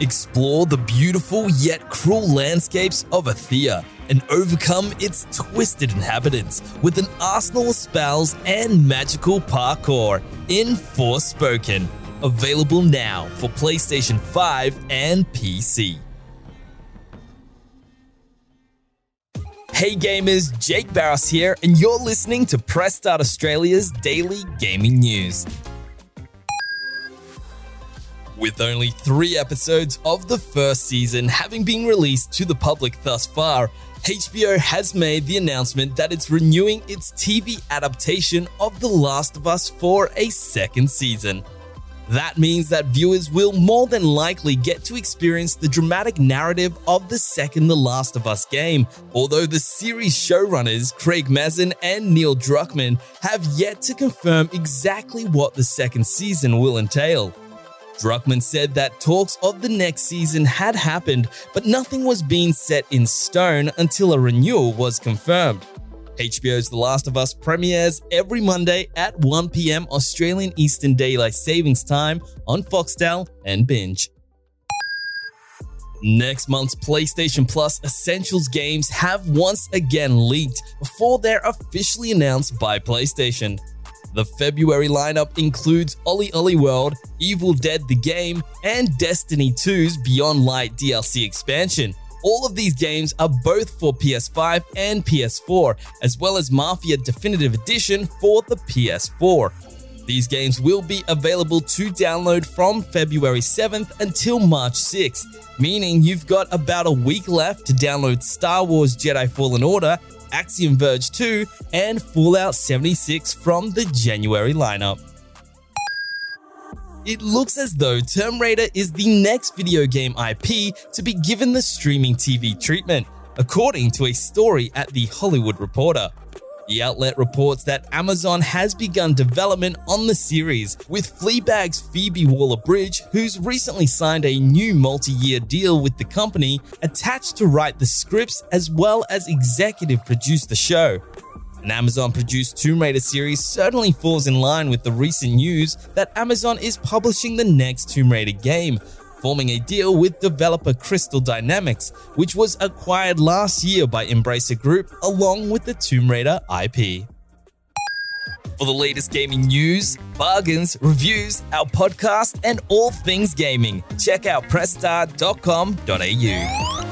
Explore the beautiful yet cruel landscapes of Athia and overcome its twisted inhabitants with an arsenal of spells and magical parkour in Forspoken. Available now for PlayStation 5 and PC. Hey gamers, Jake Barros here, and you're listening to Press Start Australia's daily gaming news. With only three episodes of the first season having been released to the public thus far, HBO has made the announcement that it's renewing its TV adaptation of The Last of Us for a second season. That means that viewers will more than likely get to experience the dramatic narrative of the second The Last of Us game, although the series showrunners Craig Mazin and Neil Druckmann have yet to confirm exactly what the second season will entail. Druckmann said that talks of the next season had happened, but nothing was being set in stone until a renewal was confirmed. HBO's The Last of Us premieres every Monday at 1 pm Australian Eastern Daylight Savings Time on Foxtel and Binge. Next month's PlayStation Plus Essentials games have once again leaked before they're officially announced by PlayStation. The February lineup includes OlliOlli World, Evil Dead the Game, and Destiny 2's Beyond Light DLC expansion. All of these games are both for PS5 and PS4, as well as Mafia Definitive Edition for the PS4. These games will be available to download from February 7th until March 6th, meaning you've got about a week left to download Star Wars Jedi Fallen Order, Axiom Verge 2, and Fallout 76 from the January lineup. It looks as though Tomb Raider is the next video game IP to be given the streaming TV treatment, according to a story at The Hollywood Reporter. The outlet reports that Amazon has begun development on the series, with Fleabag's Phoebe Waller Bridge, who's recently signed a new multi year deal with the company, attached to write the scripts as well as executive produce the show. An Amazon produced Tomb Raider series certainly falls in line with the recent news that Amazon is publishing the next Tomb Raider game, forming a deal with developer Crystal Dynamics, which was acquired last year by Embracer Group along with the Tomb Raider IP. For the latest gaming news, bargains, reviews, our podcast, and all things gaming, check out pressstart.com.au.